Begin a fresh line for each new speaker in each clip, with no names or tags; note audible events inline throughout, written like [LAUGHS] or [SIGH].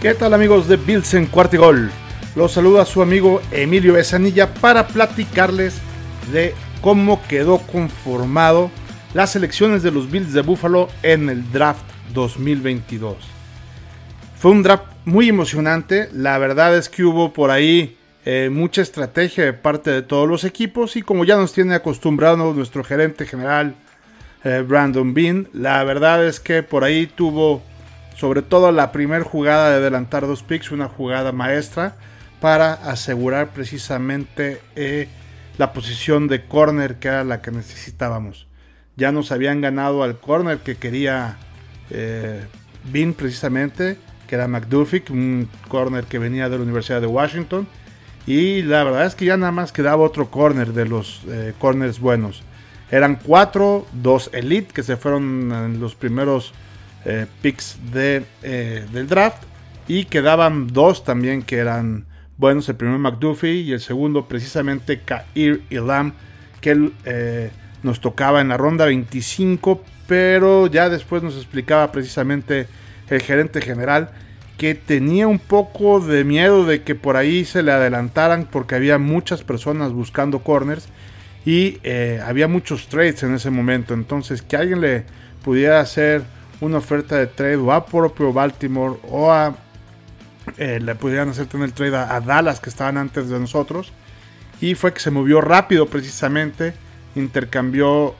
¿Qué tal amigos de Bills en Cuartigol? Los saluda su amigo Emilio Besanilla para platicarles de cómo quedó conformado las elecciones de los Bills de Buffalo en el draft 2022. Fue un draft muy emocionante, la verdad es que hubo por ahí eh, mucha estrategia de parte de todos los equipos y como ya nos tiene acostumbrado nuestro gerente general eh, Brandon Bean, la verdad es que por ahí tuvo sobre todo la primera jugada de adelantar dos picks, una jugada maestra para asegurar precisamente eh, la posición de corner que era la que necesitábamos. Ya nos habían ganado al corner que quería eh, precisamente, que era McDuffie, un corner que venía de la Universidad de Washington. Y la verdad es que ya nada más quedaba otro corner de los eh, corners buenos. Eran cuatro, dos elite que se fueron en los primeros eh, picks eh, del draft. Y quedaban dos también que eran buenos. El primero McDuffie y el segundo precisamente Kair Ilam. Que eh, nos tocaba en la ronda 25. Pero ya después nos explicaba precisamente el gerente general que tenía un poco de miedo de que por ahí se le adelantaran porque había muchas personas buscando corners y había muchos trades en ese momento. Entonces que alguien le pudiera hacer una oferta de trade o a propio Baltimore o a eh, le pudieran hacer tener trade a, Dallas que estaban antes de nosotros. Y fue que se movió rápido precisamente intercambió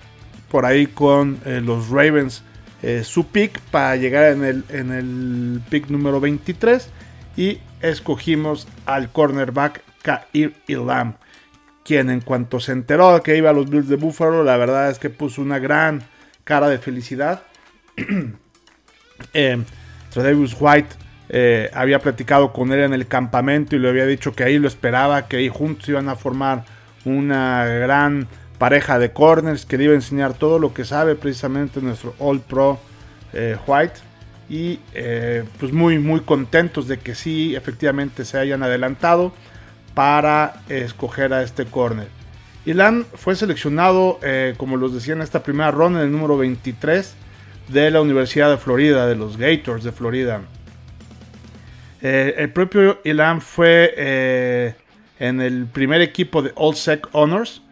por ahí con eh, los Ravens eh, su pick para llegar en el, en el pick número 23 y escogimos al cornerback Kair Ilam quien en cuanto se enteró que iba a los Bills de Buffalo la verdad es que puso una gran cara de felicidad [CLEARS THROAT] eh, White eh, había platicado con él en el campamento y le había dicho que ahí lo esperaba, que ahí juntos iban a formar una gran pareja de corners, que le iba a enseñar todo lo que sabe precisamente nuestro All Pro eh, White. Y eh, pues muy, muy contentos de que sí, efectivamente se hayan adelantado para escoger a este corner. Ilan fue seleccionado, como los decía en esta primera ronda, en el número 23 de la Universidad de Florida, de los Gators de Florida. Eh, el propio Ilan fue eh, en el primer equipo de All Sec Honors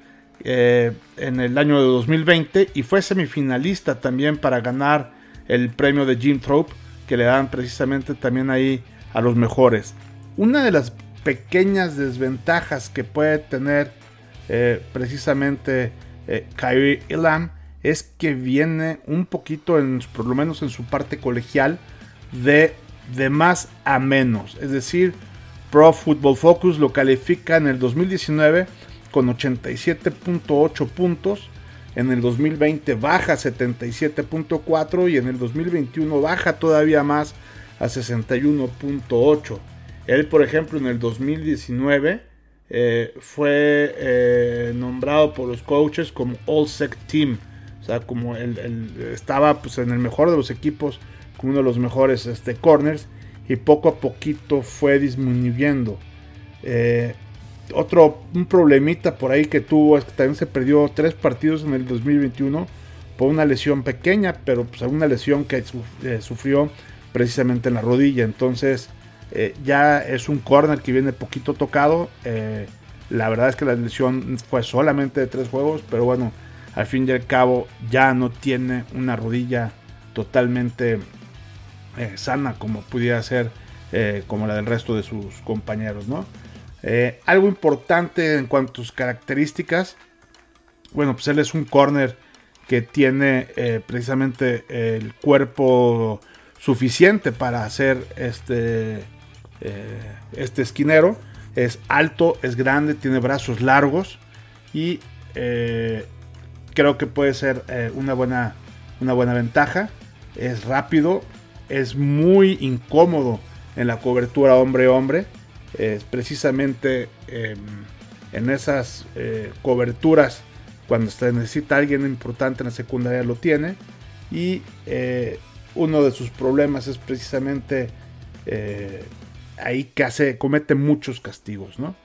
eh, en el año de 2020 y fue semifinalista también para ganar el premio de Jim Thrope que le dan precisamente también ahí a los mejores. Una de las pequeñas desventajas que puede tener precisamente Kyrie Ilan es que viene un poquito, en, por lo menos en su parte colegial, de, de más a menos. Es decir, Pro Football Focus lo califica en el 2019 con 87.8 puntos. En el 2020 baja 77.4 y en el 2021 baja todavía más a 61.8. Él, por ejemplo, en el 2019 eh, fue eh, nombrado por los coaches como All Sec Team como él, estaba pues, en el mejor de los equipos, como uno de los mejores este, corners, y poco a poquito fue disminuyendo. Eh, otro un problemita por ahí que tuvo es que también se perdió tres partidos en el 2021 por una lesión pequeña, pero pues una lesión que eh, sufrió precisamente en la rodilla. Entonces eh, ya es un corner que viene poquito tocado. la verdad es que la lesión fue solamente de tres juegos, pero bueno, al fin y al cabo ya no tiene una rodilla totalmente eh, sana como pudiera ser eh, como la del resto de sus compañeros. ¿no? Eh, algo importante en cuanto a sus características, bueno, pues él es un corner que tiene precisamente el cuerpo suficiente para hacer este, este esquinero. Es alto, es grande, tiene brazos largos y creo que puede ser eh, una, buena, una buena ventaja. Es rápido, es muy incómodo en la cobertura hombre-hombre. Es precisamente em, en esas eh, coberturas, cuando se necesita alguien importante en la secundaria, lo tiene. Y eh, uno de sus problemas es precisamente ahí que hace, comete muchos castigos, ¿no?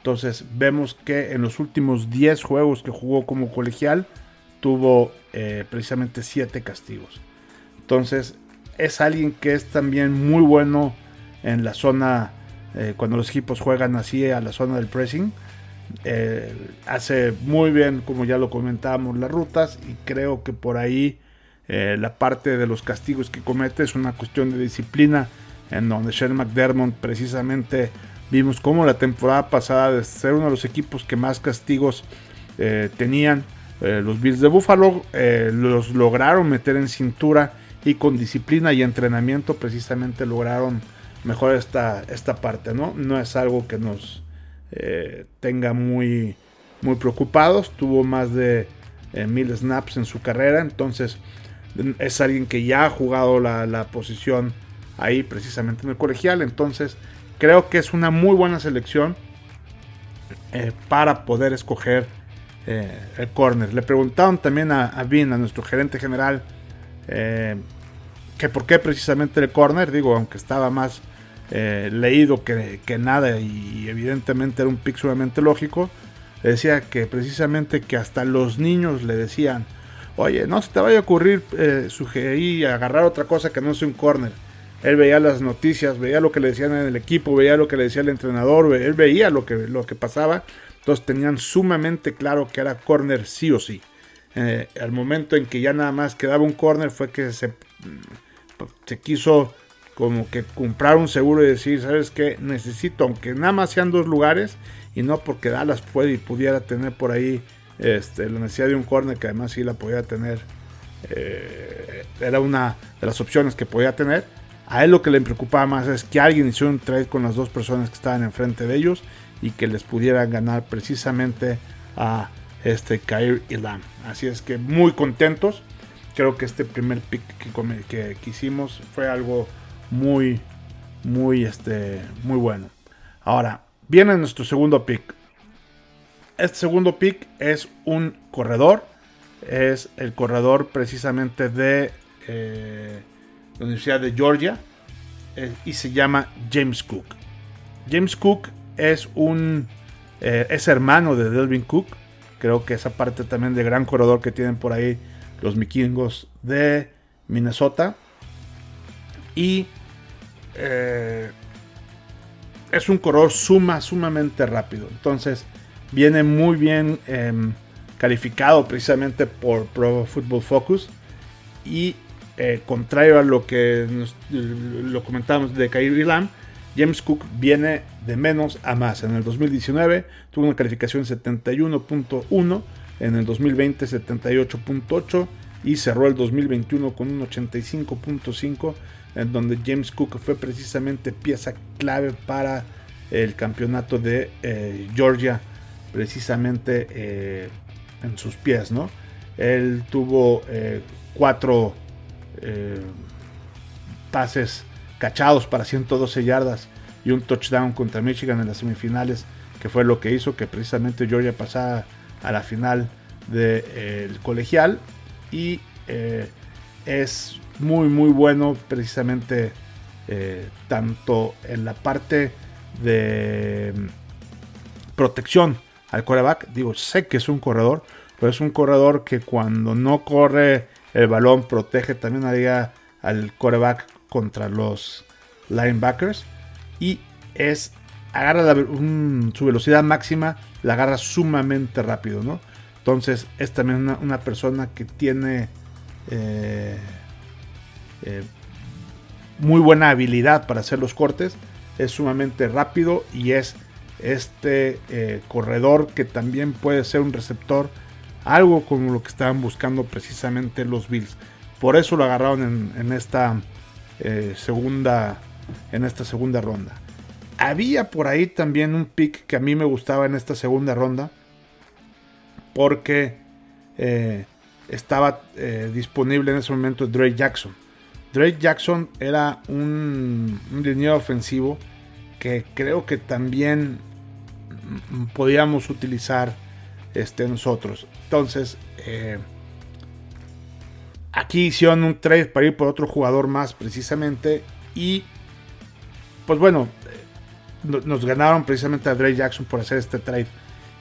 Entonces vemos que en los últimos 10 juegos que jugó como colegial tuvo eh, precisamente 7 castigos. Entonces es alguien que es también muy bueno en la zona, eh, cuando los equipos juegan así a la zona del pressing. Eh, hace muy bien, como ya lo comentábamos, las rutas y creo que por ahí la parte de los castigos que comete es una cuestión de disciplina en donde Shane McDermott precisamente vimos como la temporada pasada de ser uno de los equipos que más castigos tenían los Bills de Buffalo los lograron meter en cintura y con disciplina y entrenamiento precisamente lograron mejor esta, esta parte, ¿no? No es algo que nos eh, tenga muy, muy preocupados, tuvo más de eh, mil snaps en su carrera, entonces es alguien que ya ha jugado la, posición ahí precisamente en el colegial, entonces creo que es una muy buena selección eh, para poder escoger el corner. Le preguntaron también a, a Vin, a nuestro gerente general, que por qué precisamente el corner, digo, aunque estaba más eh, leído que, nada y evidentemente era un pick sumamente lógico, decía que precisamente que hasta los niños le decían, oye, no se te vaya a ocurrir eh, sugerir, agarrar otra cosa que no sea un corner. Él veía las noticias, veía lo que le decían en el equipo, veía lo que le decía el entrenador, él veía lo que, lo que pasaba. Entonces tenían sumamente claro que era corner sí o sí. Eh, al momento en que ya nada más quedaba un corner fue que se se quiso como que comprar un seguro y decir, ¿sabes qué? Necesito, aunque nada más sean dos lugares y no porque Dallas puede y pudiera tener por ahí este, la necesidad de un corner que además sí la podía tener, eh, era una de las opciones que podía tener. A él lo que le preocupaba más es que alguien hiciera un trade con las dos personas que estaban enfrente de ellos y que les pudieran ganar precisamente a este Kair Ilam. Así es que muy contentos creo que este primer pick que, que, hicimos fue algo muy, muy, este, muy bueno. Ahora, viene nuestro segundo pick. Este segundo pick es un corredor. Es el corredor precisamente de eh, Universidad de Georgia. Eh, y se llama James Cook. James Cook es un eh, es hermano de Delvin Cook. Creo que esa parte también de gran corredor que tienen por ahí los vikingos de Minnesota. Y eh, es un corredor suma, sumamente rápido. Entonces viene muy bien em, calificado precisamente por Pro Football Focus. Y eh, contrario a lo que lo comentamos de Kyrie Lam, James Cook viene de menos a más. En el 2019 tuvo una calificación 71.1 en el 2020 78.8 y cerró el 2021 con un 85.5 en donde James Cook fue precisamente pieza clave para el campeonato de eh, Georgia precisamente eh, en sus pies no él tuvo eh, cuatro pases cachados para 112 yardas y un touchdown contra Michigan en las semifinales que fue lo que hizo que precisamente Georgia pasara a la final del colegial y eh, es muy muy bueno precisamente eh, tanto en la parte de mm, protección al coreback. Digo, sé que es un corredor, pero es un corredor que cuando no corre el balón protege también al coreback contra los linebackers y es agarra su velocidad máxima, la agarra sumamente rápido, ¿no? Entonces es también una, persona que tiene eh, eh, muy buena habilidad para hacer los cortes. Es sumamente rápido y es este eh, corredor que también puede ser un receptor. Algo como lo que estaban buscando precisamente los Bills. Por eso lo agarraron en, esta segunda en esta segunda ronda. Había por ahí también un pick que a mí me gustaba en esta segunda ronda porque eh, estaba eh, disponible en ese momento Drake Jackson. Drake Jackson era un, un ofensivo que creo que también podíamos utilizar este, nosotros. Entonces, eh, aquí hicieron un trade para ir por otro jugador más precisamente. Y, pues bueno, nos ganaron precisamente a Drake Jackson por hacer este trade.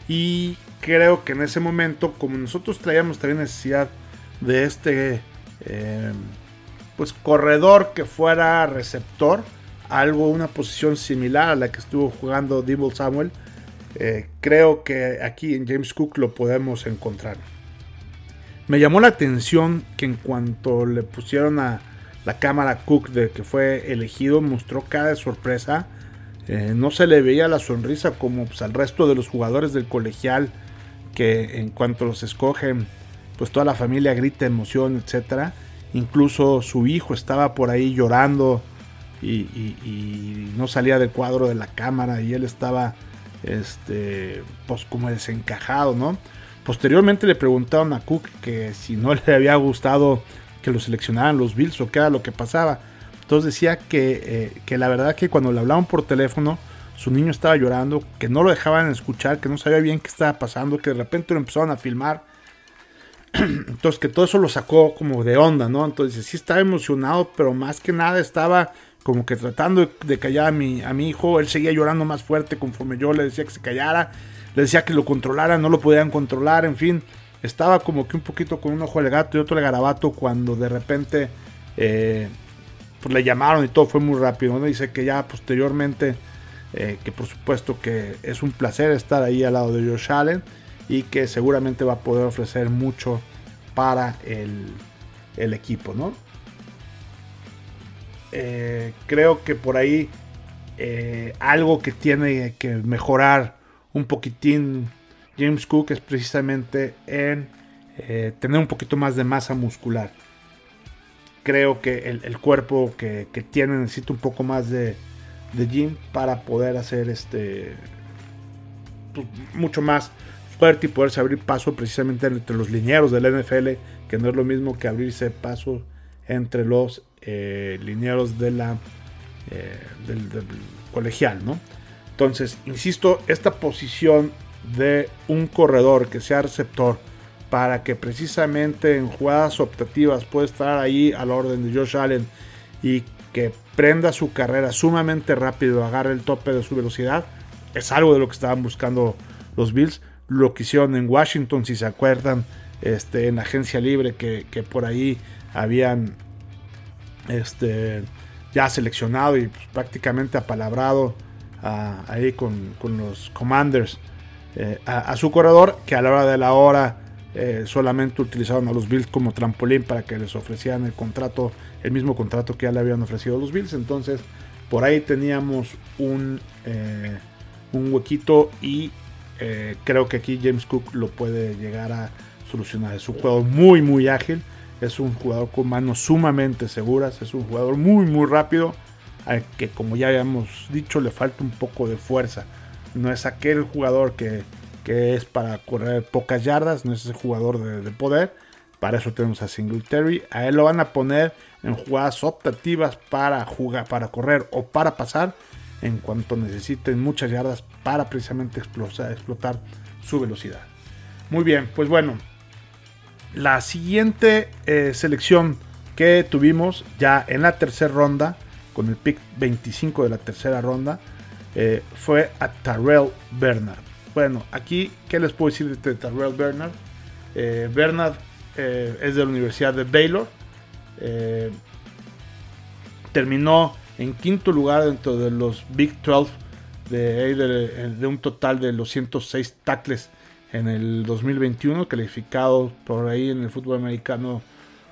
Y creo que en ese momento, como nosotros traíamos también necesidad de este eh, pues corredor que fuera receptor, algo, una posición similar a la que estuvo jugando Dibble Samuel, eh, creo que aquí en James Cook lo podemos encontrar. Me llamó la atención que en cuanto le pusieron a la cámara Cook de que fue elegido, mostró cara de sorpresa. Eh, no se le veía la sonrisa como pues, al resto de los jugadores del colegial que en cuanto los escogen, pues toda la familia grita emoción, etc. Incluso su hijo estaba por ahí llorando y, no salía del cuadro de la cámara y él estaba este pues como desencajado, ¿no? Posteriormente le preguntaron a Cook que si no [LAUGHS] le había gustado que lo seleccionaran los Bills o qué era lo que pasaba. Entonces decía que, eh, que la verdad que cuando le hablaban por teléfono, su niño estaba llorando, que no lo dejaban escuchar, que no sabía bien qué estaba pasando, que de repente lo empezaron a filmar. [CLEARS THROAT] Entonces que todo eso lo sacó como de onda, ¿no? Entonces sí estaba emocionado, pero más que nada estaba como que tratando de callar a mi, a mi hijo. Él seguía llorando más fuerte conforme yo le decía que se callara. Le decía que lo controlara, no lo podían controlar, en fin. Estaba como que un poquito con un ojo al gato y otro al garabato cuando de repente eh, pues le llamaron y todo fue muy rápido. ¿no? Dice que ya posteriormente, eh, que por supuesto que es un placer estar ahí al lado de Josh Allen y que seguramente va a poder ofrecer mucho para el, el equipo, ¿no? Eh, creo que por ahí eh, algo que tiene que mejorar un poquitín James Cook es precisamente en eh, tener un poquito más de masa muscular. Creo que el, cuerpo que, tiene necesita un poco más de, de gym para poder hacer este pues, mucho más fuerte y poderse abrir paso precisamente entre los linieros del NFL, que no es lo mismo que abrirse paso entre los eh, de la, eh, del, colegial, ¿no? Entonces, insisto, esta posición de un corredor que sea receptor para que precisamente en jugadas optativas pueda estar ahí a la orden de Josh Allen y que prenda su carrera sumamente rápido, agarre el tope de su velocidad, es algo de lo que estaban buscando los Bills. Lo que hicieron en Washington, si se acuerdan, este, en agencia libre que por ahí habían este, ya seleccionado y pues, prácticamente apalabrado ahí con, los Commanders eh, a, su corredor, que a la hora de la hora eh, solamente utilizaron a los Bills como trampolín para que les ofrecieran el contrato, el mismo contrato que ya le habían ofrecido a los Bills. Entonces, por ahí teníamos un, eh, un huequito y creo que aquí James Cook lo puede llegar a solucionar. Es un juego muy, muy ágil. Es un jugador con manos sumamente seguras. Es un jugador muy, muy rápido. Al que, como ya habíamos dicho, le falta un poco de fuerza. No es aquel jugador que, es para correr pocas yardas. No es ese jugador de, poder. Para eso tenemos a Singletary. A él lo van a poner en jugadas optativas para jugar, para correr o para pasar. En cuanto necesiten muchas yardas para precisamente explotar su velocidad. Muy bien, pues bueno, la siguiente eh, selección que tuvimos ya en la tercera ronda, con el pick 25 de la tercera ronda, eh, fue a Tarrell Bernard. Bueno, aquí, ¿qué les puedo decir de Tarrell Bernard? Eh, Bernard es de la Universidad de Baylor. terminó en quinto lugar dentro de los Big 12 de, de, de un total de los 106 tackles en el 2021, calificado por ahí en el fútbol americano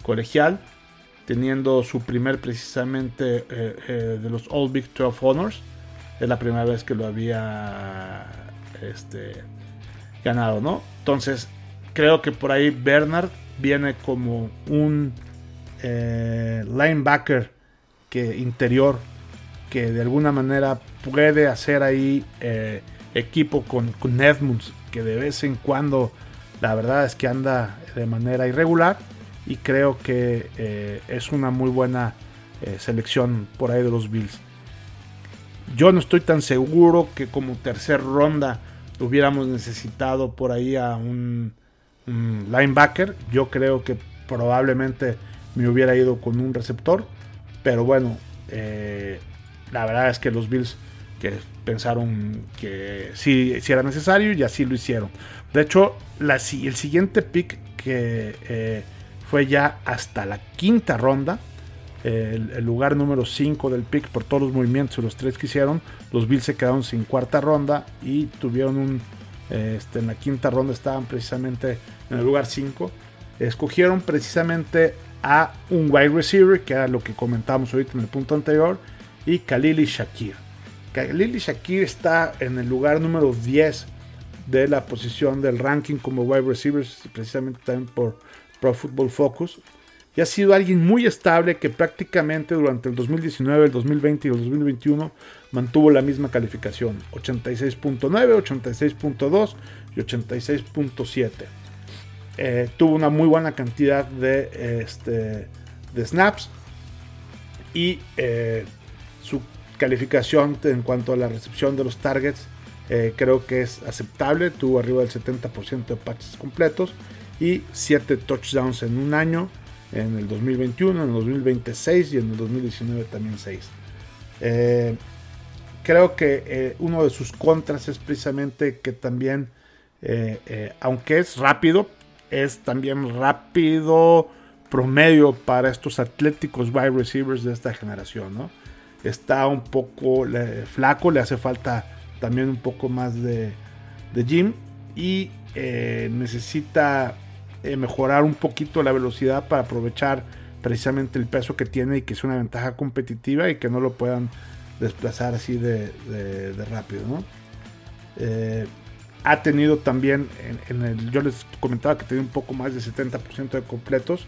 colegial, teniendo su primer precisamente eh, eh, de los All Big 12 Honors. Es la primera vez que lo había este, ganado, ¿no? Entonces, creo que por ahí Bernard viene como un eh, linebacker que interior que de alguna manera puede hacer ahí equipo con, con Edmunds de vez en cuando la verdad es que anda de manera irregular y creo que eh, es una muy buena eh, selección por ahí de los Bills. Yo no estoy tan seguro que como tercer ronda hubiéramos necesitado por ahí a un, linebacker. Yo creo que probablemente me hubiera ido con un receptor. Pero bueno, eh, la verdad es que los Bills que pensaron que sí, era necesario y así lo hicieron. De hecho, la, el siguiente pick que eh, fue ya hasta la quinta ronda el, lugar número 5 del pick por todos los movimientos y los tres que hicieron. Los Bills se quedaron sin cuarta ronda y tuvieron un. Este, en la quinta ronda estaban precisamente en el lugar 5. Escogieron precisamente a un wide receiver, que era lo que comentábamos ahorita en el punto anterior, y Khalil Shakir. Khalil Shakir está en el lugar número 10 de la posición del ranking como wide receivers, precisamente también por Pro Football Focus y ha sido alguien muy estable que prácticamente durante el 2019, el 2020 y el 2021 mantuvo la misma calificación, 86.9, 86.2 y 86.7. Eh, tuvo una muy buena cantidad de, este, de snaps y eh, su calificación en cuanto a la recepción de los targets eh, creo que es aceptable, tuvo arriba del 70% de patches completos y 7 touchdowns en un año en el 2021, en el 2026 y en el 2019 también 6. Eh, creo que eh, uno de sus contras es precisamente que también, aunque es rápido, es también rápido promedio para estos atléticos wide receivers de esta generación. ¿no? Está un poco flaco, le hace falta también un poco más de, de gym y necesita eh, mejorar un poquito la velocidad para aprovechar precisamente el peso que tiene y que es una ventaja competitiva y que no lo puedan desplazar así de, rápido. Eh, ha tenido también, en, el, yo les comentaba que tenía un poco más de 70% de completos,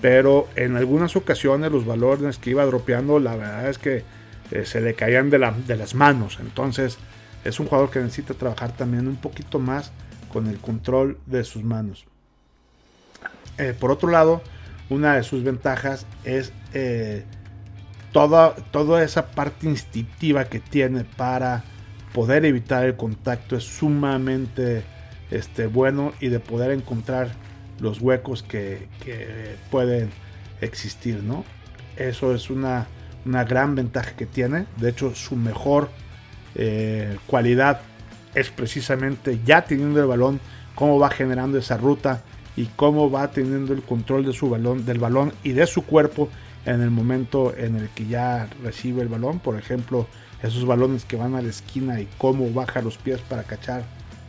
pero en algunas ocasiones los valores que iba dropeando, la verdad es que eh, se le caían de, de las manos. Entonces es un jugador que necesita trabajar también un poquito más con el control de sus manos. Eh, por otro lado, una de sus ventajas es eh, toda, toda esa parte instintiva que tiene para poder evitar el contacto es sumamente este, bueno y de poder encontrar los huecos que, pueden existir, ¿no? Eso es una, gran ventaja que tiene. De hecho, su mejor eh, cualidad es precisamente ya teniendo el balón, cómo va generando esa ruta y cómo va teniendo el control de su balón, del balón y de su cuerpo en el momento en el que ya recibe el balón. Por ejemplo, esos balones que van a la esquina y cómo baja los pies para cachar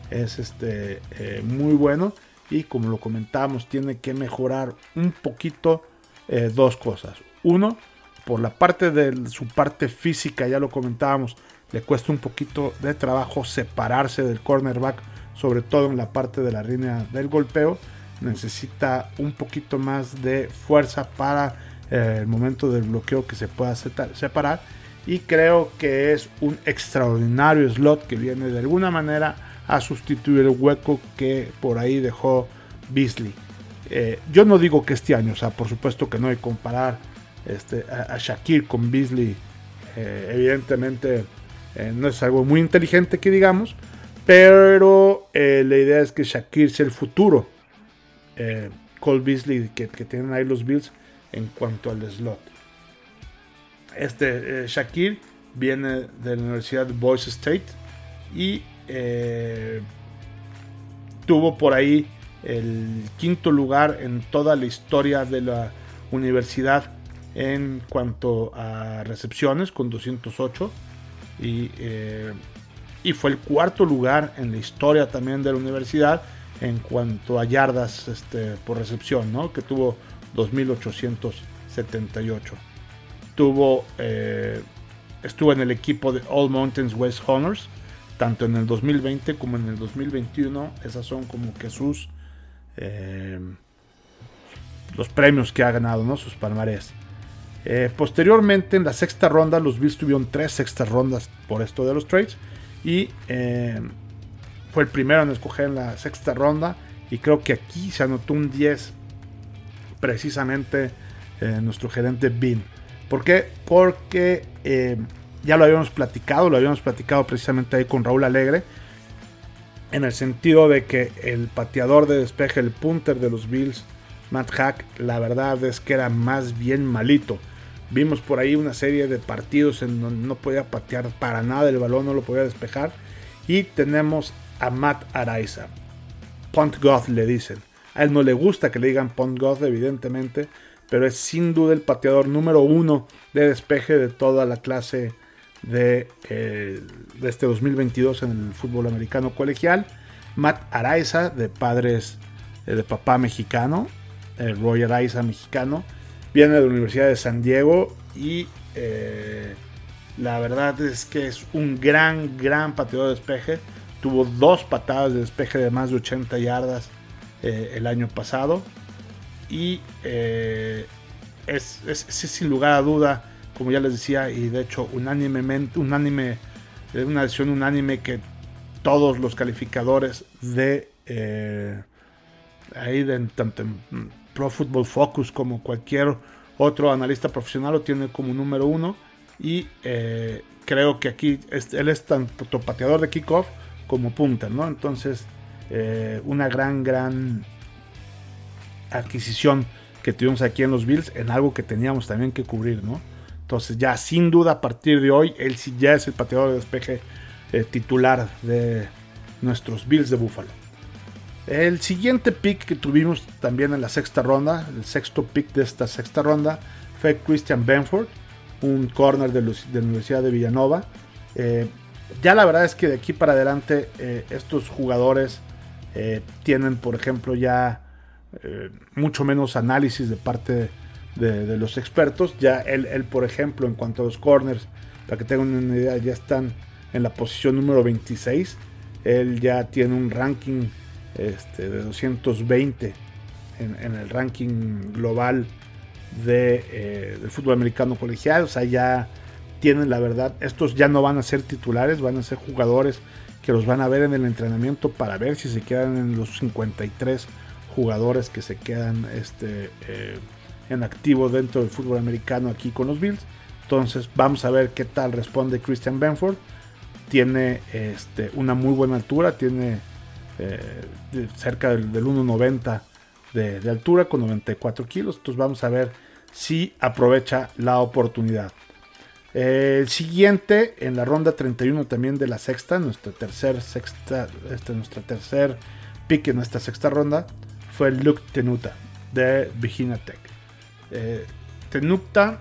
es este, eh, muy bueno. Y como lo comentamos, tiene que mejorar un poquito eh, dos cosas. Uno, por la parte de su parte física, ya lo comentábamos, le cuesta un poquito de trabajo separarse del cornerback, sobre todo en la parte de la línea del golpeo necesita un poquito más de fuerza para eh, el momento del bloqueo que se pueda separar. Y creo que es un extraordinario slot que viene de alguna manera a sustituir el hueco que por ahí dejó Beasley. Eh, yo no digo que este año, o sea, por supuesto que no hay comparar este, a, Shakir con Beasley. Eh, evidentemente no es algo muy inteligente que digamos, pero la idea es que Shakir sea el futuro eh, Cole Beasley que, tienen ahí los Bills en cuanto al slot. Este eh, Shakir viene de la Universidad de Boise State y eh, tuvo por ahí el quinto lugar en toda la historia de la universidad en cuanto a recepciones con 208 y, y fue el cuarto lugar en la historia también de la universidad en cuanto a yardas este, por recepción, ¿no? que tuvo 2.878. Tuvo, eh, estuvo en el equipo de All Mountains West Honors, tanto en el 2020 como en el 2021. Esas son como que sus eh, los premios que ha ganado, ¿no? sus palmarés. Eh, posteriormente, en la sexta ronda, los Bills tuvieron tres sextas rondas por esto de los trades. Y fue el primero en escoger en la sexta ronda y creo que aquí se anotó un 10 precisamente eh, nuestro gerente Bin. ¿Por qué? Porque eh, ya lo habíamos platicado, lo habíamos platicado precisamente ahí con Raúl Alegre, en el sentido de que el pateador de despeje, el punter de los Bills, Matt Hack, la verdad es que era más bien malito. Vimos por ahí una serie de partidos en donde no podía patear para nada el balón, no lo podía despejar. Y tenemos a Matt Araiza. Punt God le dicen. A él no le gusta que le digan Punt God, evidentemente, pero es sin duda el pateador número uno de despeje de toda la clase de, eh, de este 2022 en el fútbol americano colegial. Matt Araiza, de padres eh, de papá mexicano, eh, Roy Araiza mexicano, viene de la Universidad de San Diego y la verdad es que es un gran, gran pateador de despeje. Tuvo dos patadas de despeje de más de 80 yardas el año pasado. Y es, es, sin lugar a duda como ya les decía, y de hecho unánimemente, unánime, una decisión unánime que todos los calificadores de eh, ahí de tanto en Pro Football Focus como cualquier otro analista profesional lo tiene como número uno y eh, creo que aquí él es tanto pateador de kickoff como punter, ¿no? Entonces eh, una gran gran adquisición que tuvimos aquí en los Bills en algo que teníamos también que cubrir, ¿no? Entonces ya sin duda a partir de hoy, él sí ya es el pateador de despeje eh, titular de nuestros Bills de Buffalo. El siguiente pick que tuvimos también en la sexta ronda, el sexto pick de esta sexta ronda, fue Christian Benford, un corner de, la Universidad de Villanova. Eh, ya la verdad es que de aquí para adelante eh, estos jugadores tienen, por ejemplo, ya mucho menos análisis de parte de los expertos. Ya él, él, por ejemplo, en cuanto a los corners, para que tengan una idea, ya están en la posición número 26. Él ya tiene un ranking este, de 220 en, el ranking global de, eh, del fútbol americano colegial. O sea, ya tienen la verdad, estos ya no van a ser titulares, van a ser jugadores que los van a ver en el entrenamiento para ver si se quedan en los 53 jugadores que se quedan este, eh, en activo dentro del fútbol americano aquí con los Bills. Entonces vamos a ver qué tal responde Christian Benford. Tiene este, una muy buena altura, tiene eh, cerca del, 1,90 de, altura con 94 kilos. Entonces vamos a ver si aprovecha la oportunidad. el siguiente en la ronda 31 también de la sexta, nuestra tercer sexta, este, nuestra tercer pick en esta sexta ronda fue Luke Tenuta de Virginia Tech. Eh, Tenupta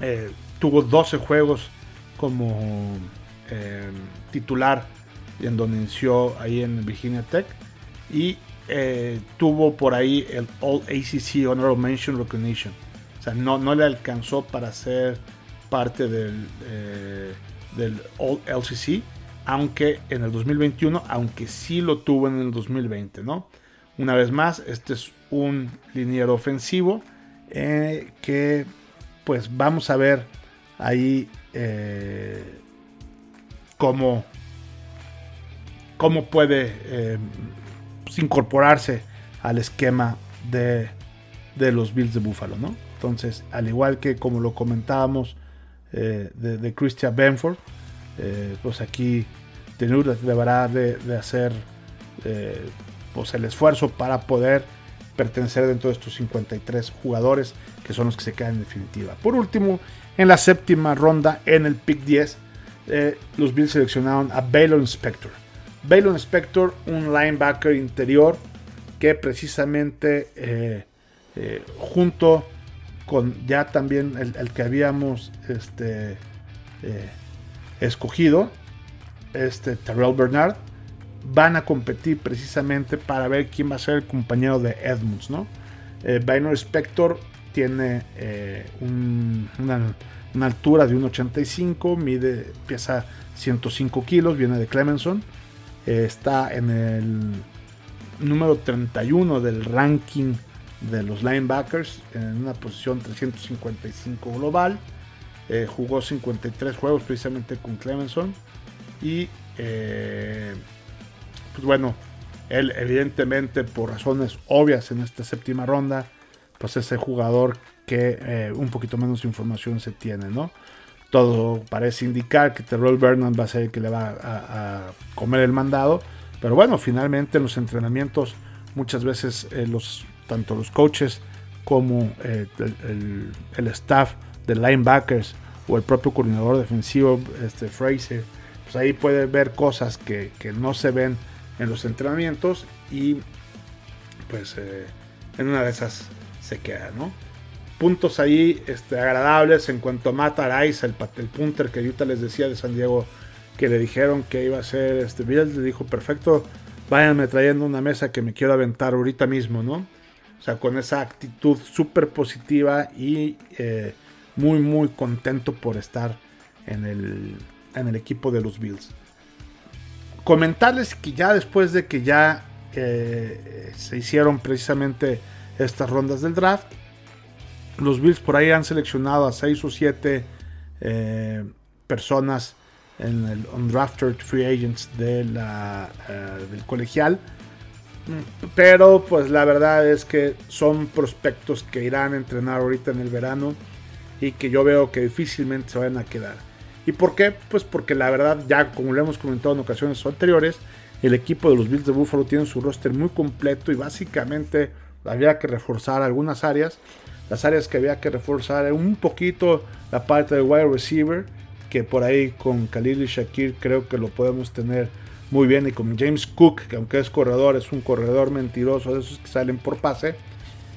eh, tuvo 12 juegos como eh, titular en donde inició ahí en Virginia Tech y tuvo por ahí el All ACC Honorable Mention Recognition. O sea, no, no le alcanzó para ser parte del, del All LCC, aunque en el 2021, aunque sí lo tuvo en el 2020, ¿no? Una vez más, este es un liniero ofensivo eh, que pues vamos a ver ahí eh, cómo, cómo puede eh, incorporarse al esquema de, de, los Bills de Buffalo, ¿no? Entonces, al igual que como lo comentábamos de, Christian Benford, pues aquí Tenur deberá de, de hacer pues el esfuerzo para poder pertenecer dentro de estos 53 jugadores que son los que se quedan en definitiva. Por último, en la séptima ronda, en el pick 10, eh, los Bills seleccionaron a Baylor Inspector. Baylor Inspector, un linebacker interior que precisamente eh, eh, junto con ya también el, que habíamos este, escogido, este Terrell Bernard, van a competir precisamente para ver quién va a ser el compañero de Edmunds, ¿no? Eh, Binary Spector tiene eh, una, altura de 1,85, mide, pesa 105 kilos, viene de Clemenson, eh, está en el número 31 del ranking de los linebackers, en una posición 355 global, jugó 53 juegos precisamente con Clemenson y pues bueno, él evidentemente por razones obvias en esta séptima ronda, pues es el jugador que eh, un poquito menos información se tiene, ¿no? Todo parece indicar que Terrell Vernon va a ser el que le va a, comer el mandado, pero bueno, finalmente en los entrenamientos muchas veces eh, los, tanto los coaches como eh, el, staff de linebackers o el propio coordinador defensivo, este Fraser, pues ahí puede ver cosas que, que no se ven en los entrenamientos y pues eh, en una de esas se queda, ¿no? Puntos ahí este, agradables en cuanto a Matt Araiza, el, punter que Utah les decía de San Diego, que le dijeron que iba a ser este Bills, le dijo, perfecto, váyanme trayendo una mesa que me quiero aventar ahorita mismo, ¿no? O sea, con esa actitud súper positiva y eh, muy, muy contento por estar en el, en el equipo de los Bills. Comentarles que ya después de que ya eh, se hicieron precisamente estas rondas del draft, los Bills por ahí han seleccionado a 6 o 7 eh, personas en el undrafted free agents de la, eh, del colegial. Pero pues la verdad es que son prospectos que irán a entrenar ahorita en el verano y que yo veo que difícilmente se van a quedar. ¿Y por qué? Pues porque la verdad ya como lo hemos comentado en ocasiones anteriores, el equipo de los Bills de Buffalo tiene su roster muy completo y básicamente había que reforzar algunas áreas. Las áreas que había que reforzar un poquito la parte de wide receiver, que por ahí con Khalil y Shakir creo que lo podemos tener muy bien. Y con James Cook, que aunque es corredor, es un corredor mentiroso de esos que salen por pase,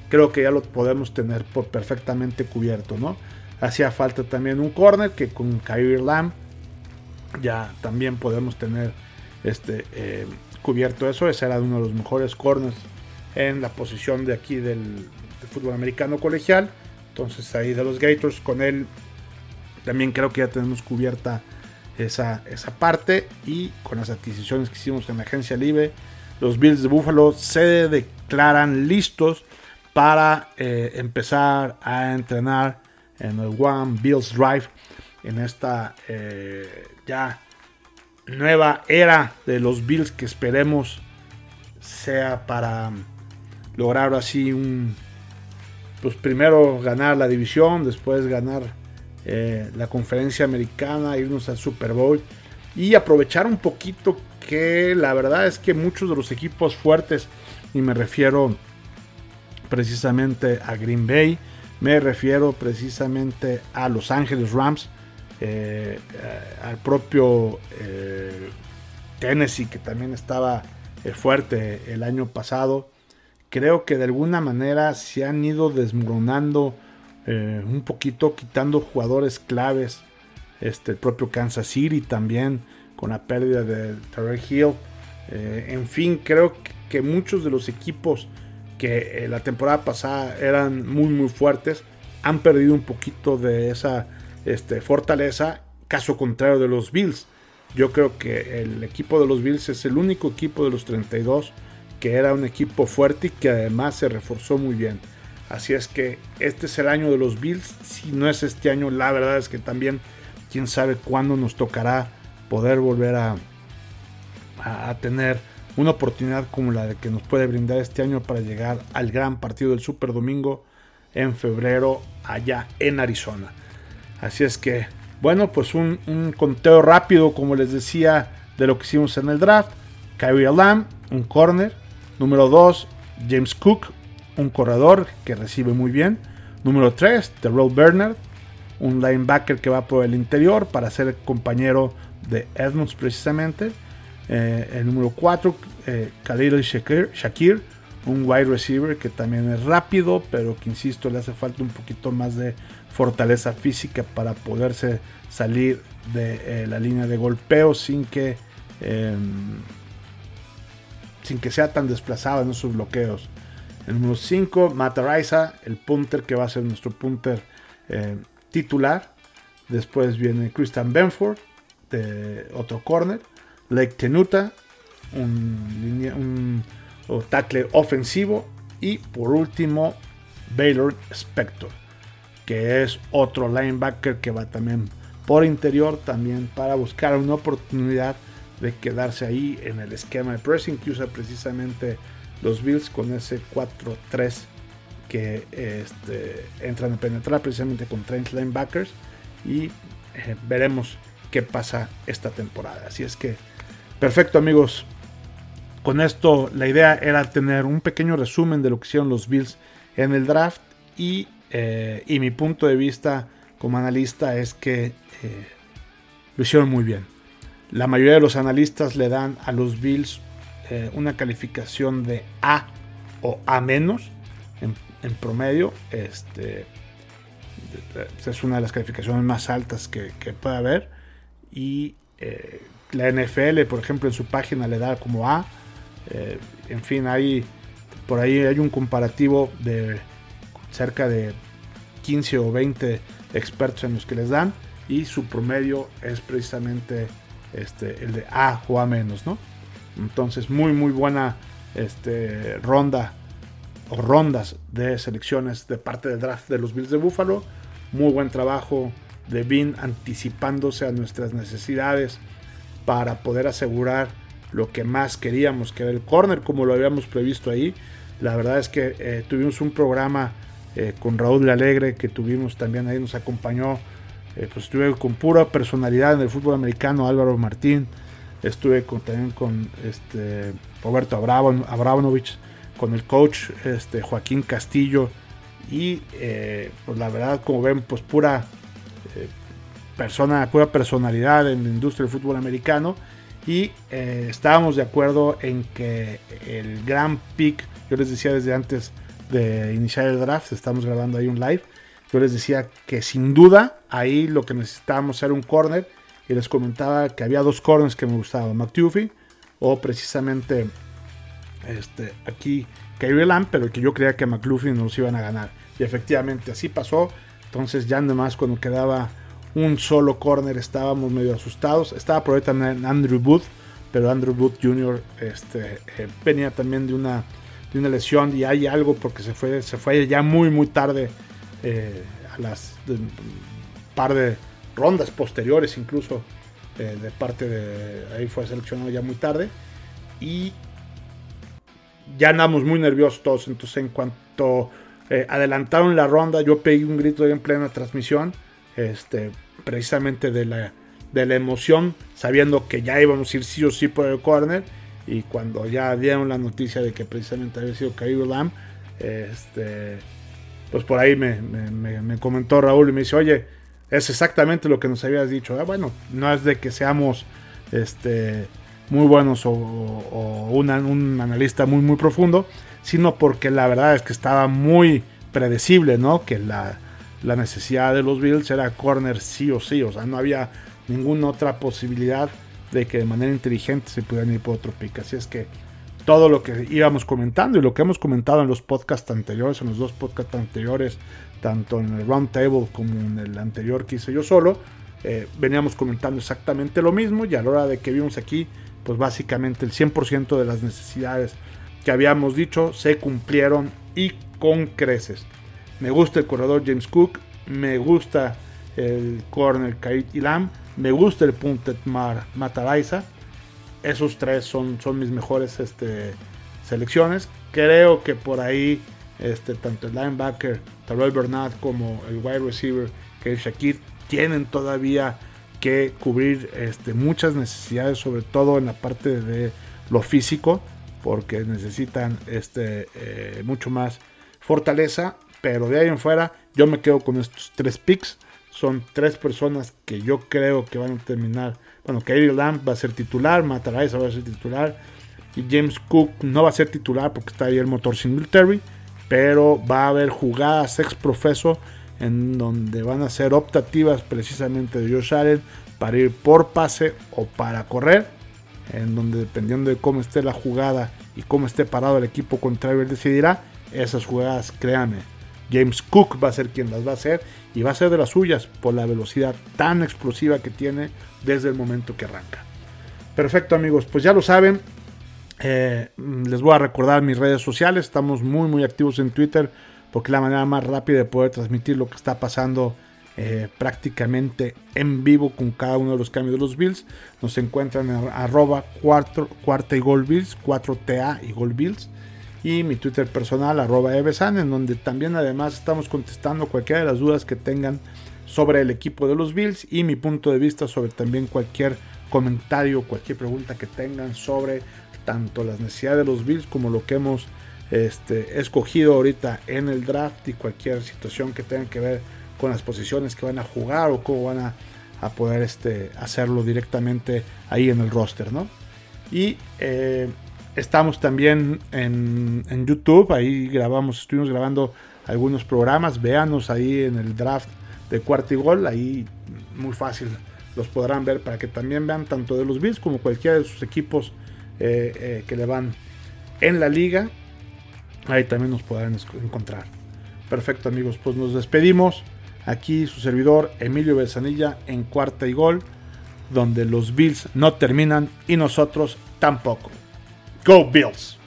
creo que ya lo podemos tener perfectamente cubierto, ¿no? Hacía falta también un corner que con Kyrie Lamb ya también podemos tener este, eh, cubierto eso. Ese era uno de los mejores corners en la posición de aquí del, fútbol americano colegial. Entonces ahí de los Gators con él también creo que ya tenemos cubierta esa, esa parte. Y con las adquisiciones que hicimos en la agencia libre, los Bills de Buffalo se declaran listos para eh, empezar a entrenar en el One Bills Drive, en esta eh, ya nueva era de los Bills que esperemos sea para lograr así un, pues primero ganar la división, después ganar eh, la conferencia americana, irnos al Super Bowl y aprovechar un poquito que la verdad es que muchos de los equipos fuertes, y me refiero precisamente a Green Bay, me refiero precisamente a Los Ángeles Rams, eh, eh, al propio eh, Tennessee que también estaba fuerte el año pasado. Creo que de alguna manera se han ido desmoronando un poquito, quitando jugadores claves. Este, el propio Kansas City también con la pérdida de Terry Hill. en fin, creo que muchos de los equipos que la temporada pasada eran muy muy fuertes, han perdido un poquito de esa este, fortaleza, caso contrario de los Bills. Yo creo que el equipo de los Bills es el único equipo de los 32 que era un equipo fuerte y que además se reforzó muy bien. Así es que este es el año de los Bills. Si no es este año, la verdad es que también quién sabe cuándo nos tocará poder volver a, a, tener una oportunidad como la que nos puede brindar este año para llegar al gran partido del Super Domingo en febrero allá en Arizona. Así es que, bueno, pues un, conteo rápido, como les decía, de lo que hicimos en el draft. Kyrie Lamb, un corner. Número 2, James Cook, un corredor que recibe muy bien. Número 3, Terrell Bernard, un linebacker que va por el interior para ser compañero de Edmonds precisamente. Eh, el número 4, eh, Khalil Shakir, un wide receiver que también es rápido, pero que insisto, le hace falta un poquito más de fortaleza física para poderse salir de eh, la línea de golpeo sin que em, sin que sea tan desplazado en esos bloqueos. El número 5, Mataraiza, el punter que va a ser nuestro punter eh, titular. Después viene Christian Benford, de otro corner. Lake Tenuta, un, tackle ofensivo. Y por último, Baylor Spector que es otro linebacker que va también por interior, también para buscar una oportunidad de quedarse ahí en el esquema de pressing que usa precisamente los Bills con ese 4-3 que este, entran a penetrar precisamente con 30 linebackers y eh, veremos qué pasa esta temporada. Así es que, perfecto amigos, con esto la idea era tener un pequeño resumen de lo que hicieron los Bills en el draft y eh, y mi punto de vista como analista es que eh, lo hicieron muy bien. La mayoría de los analistas le dan a los Bills eh, una calificación de A o A menos. en promedio. Este, es una de las calificaciones más altas que, puede haber. Y la NFL, por ejemplo, en su página le da como A. Eh, en fin, hay por ahí hay un comparativo de cerca de 15 o 20 expertos en los que les dan y su promedio es precisamente este, el de A o A menos, ¿no? Entonces, muy, muy buena este, ronda o rondas de selecciones de parte del draft de los Bills de Buffalo. Muy buen trabajo de Bean anticipándose a nuestras necesidades para poder asegurar lo que más queríamos, que era el corner, como lo habíamos previsto ahí. La verdad es que eh, tuvimos un programa eh, con Raúl de Alegre que tuvimos también ahí, nos acompañó. Eh, pues estuve con pura personalidad en el fútbol americano, Álvaro Martín. Estuve también con este, Roberto Abramovich, con el coach este, Joaquín Castillo. Y pues la verdad, como ven, pues pura persona, pura personalidad en la industria del fútbol americano. Y estábamos de acuerdo en que el gran pick yo les decía desde antes de iniciar el draft, estamos grabando ahí un live. Yo les decía que sin duda ahí lo que necesitábamos era un corner. Y les comentaba que había dos corners que me gustaban: McTuffie o precisamente este, aquí Kyrie Lamb, pero que yo creía que McLuffy nos iban a ganar. Y efectivamente así pasó. Entonces, ya más cuando quedaba un solo corner, estábamos medio asustados. Estaba por ahí también Andrew Booth, pero Andrew Booth Jr. Este, eh, venía también de una de una lesión y hay algo porque se fue, se fue ya muy muy tarde eh, a las par de rondas posteriores incluso eh, de parte de ahí fue seleccionado ya muy tarde y ya andamos muy nerviosos todos entonces en cuanto adelantaron la ronda yo pegué un grito en plena transmisión este precisamente de la de la emoción sabiendo que ya íbamos a ir sí o sí por el corner y cuando ya dieron la noticia de que precisamente había sido caído Lam, este, pues por ahí me, comentó Raúl y me dice, oye, es exactamente lo que nos habías dicho. Bueno, no es de que seamos este, muy buenos o, un analista muy, muy profundo, sino porque la verdad es que estaba muy predecible, ¿no? Que la, la necesidad de los Bills era corner sí o sí, o sea, no había ninguna otra posibilidad de que de manera inteligente se pudieran ir por otro pick. Así es que todo lo que íbamos comentando y lo que hemos comentado en los podcasts anteriores, en los dos podcasts anteriores, tanto en el Round Table como en el anterior que hice yo solo, eh, veníamos comentando exactamente lo mismo y a la hora de que vimos aquí, pues básicamente el 100% de las necesidades que habíamos dicho se cumplieron y con creces. Me gusta el corredor James Cook, me gusta el corner Kait Ilam, me gusta el Puntet Mar Mataraiza. Esos tres son, son mis mejores este, selecciones. Creo que por ahí este, tanto el linebacker Terrell Bernard como el wide receiver que es Shakir tienen todavía que cubrir este, muchas necesidades, sobre todo en la parte de lo físico, porque necesitan este, eh, mucho más fortaleza. Pero de ahí en fuera, yo me quedo con estos tres picks son tres personas que yo creo que van a terminar. Bueno, Kyrie Lamb va a ser titular, Mataraisa va a ser titular. Y James Cook no va a ser titular porque está ahí el motor Singletary. Pero va a haber jugadas ex profeso en donde van a ser optativas precisamente de Josh Allen para ir por pase o para correr. En donde dependiendo de cómo esté la jugada y cómo esté parado el equipo contrario, él decidirá. Esas jugadas, créanme, James Cook va a ser quien las va a hacer y va a ser de las suyas por la velocidad tan explosiva que tiene desde el momento que arranca. Perfecto amigos, pues ya lo saben. Eh, les voy a recordar mis redes sociales. Estamos muy muy activos en Twitter porque es la manera más rápida de poder transmitir lo que está pasando eh, prácticamente en vivo con cada uno de los cambios de los Bills. Nos encuentran en arroba cuarta y gol Bills, 4TA y gol Bills y mi Twitter personal, arroba Evesan, en donde también además estamos contestando cualquiera de las dudas que tengan sobre el equipo de los Bills y mi punto de vista sobre también cualquier comentario, cualquier pregunta que tengan sobre tanto las necesidades de los Bills como lo que hemos este, escogido ahorita en el draft y cualquier situación que tenga que ver con las posiciones que van a jugar o cómo van a, poder este, hacerlo directamente ahí en el roster, ¿no? Y eh, Estamos también en, YouTube, ahí grabamos, estuvimos grabando algunos programas, véanos ahí en el draft de cuarto y gol, ahí muy fácil los podrán ver para que también vean tanto de los Bills como cualquiera de sus equipos eh, eh, que le van en la liga. Ahí también nos podrán encontrar. Perfecto amigos, pues nos despedimos. Aquí su servidor Emilio Besanilla en cuarta y gol, donde los Bills no terminan y nosotros tampoco. Go Bills.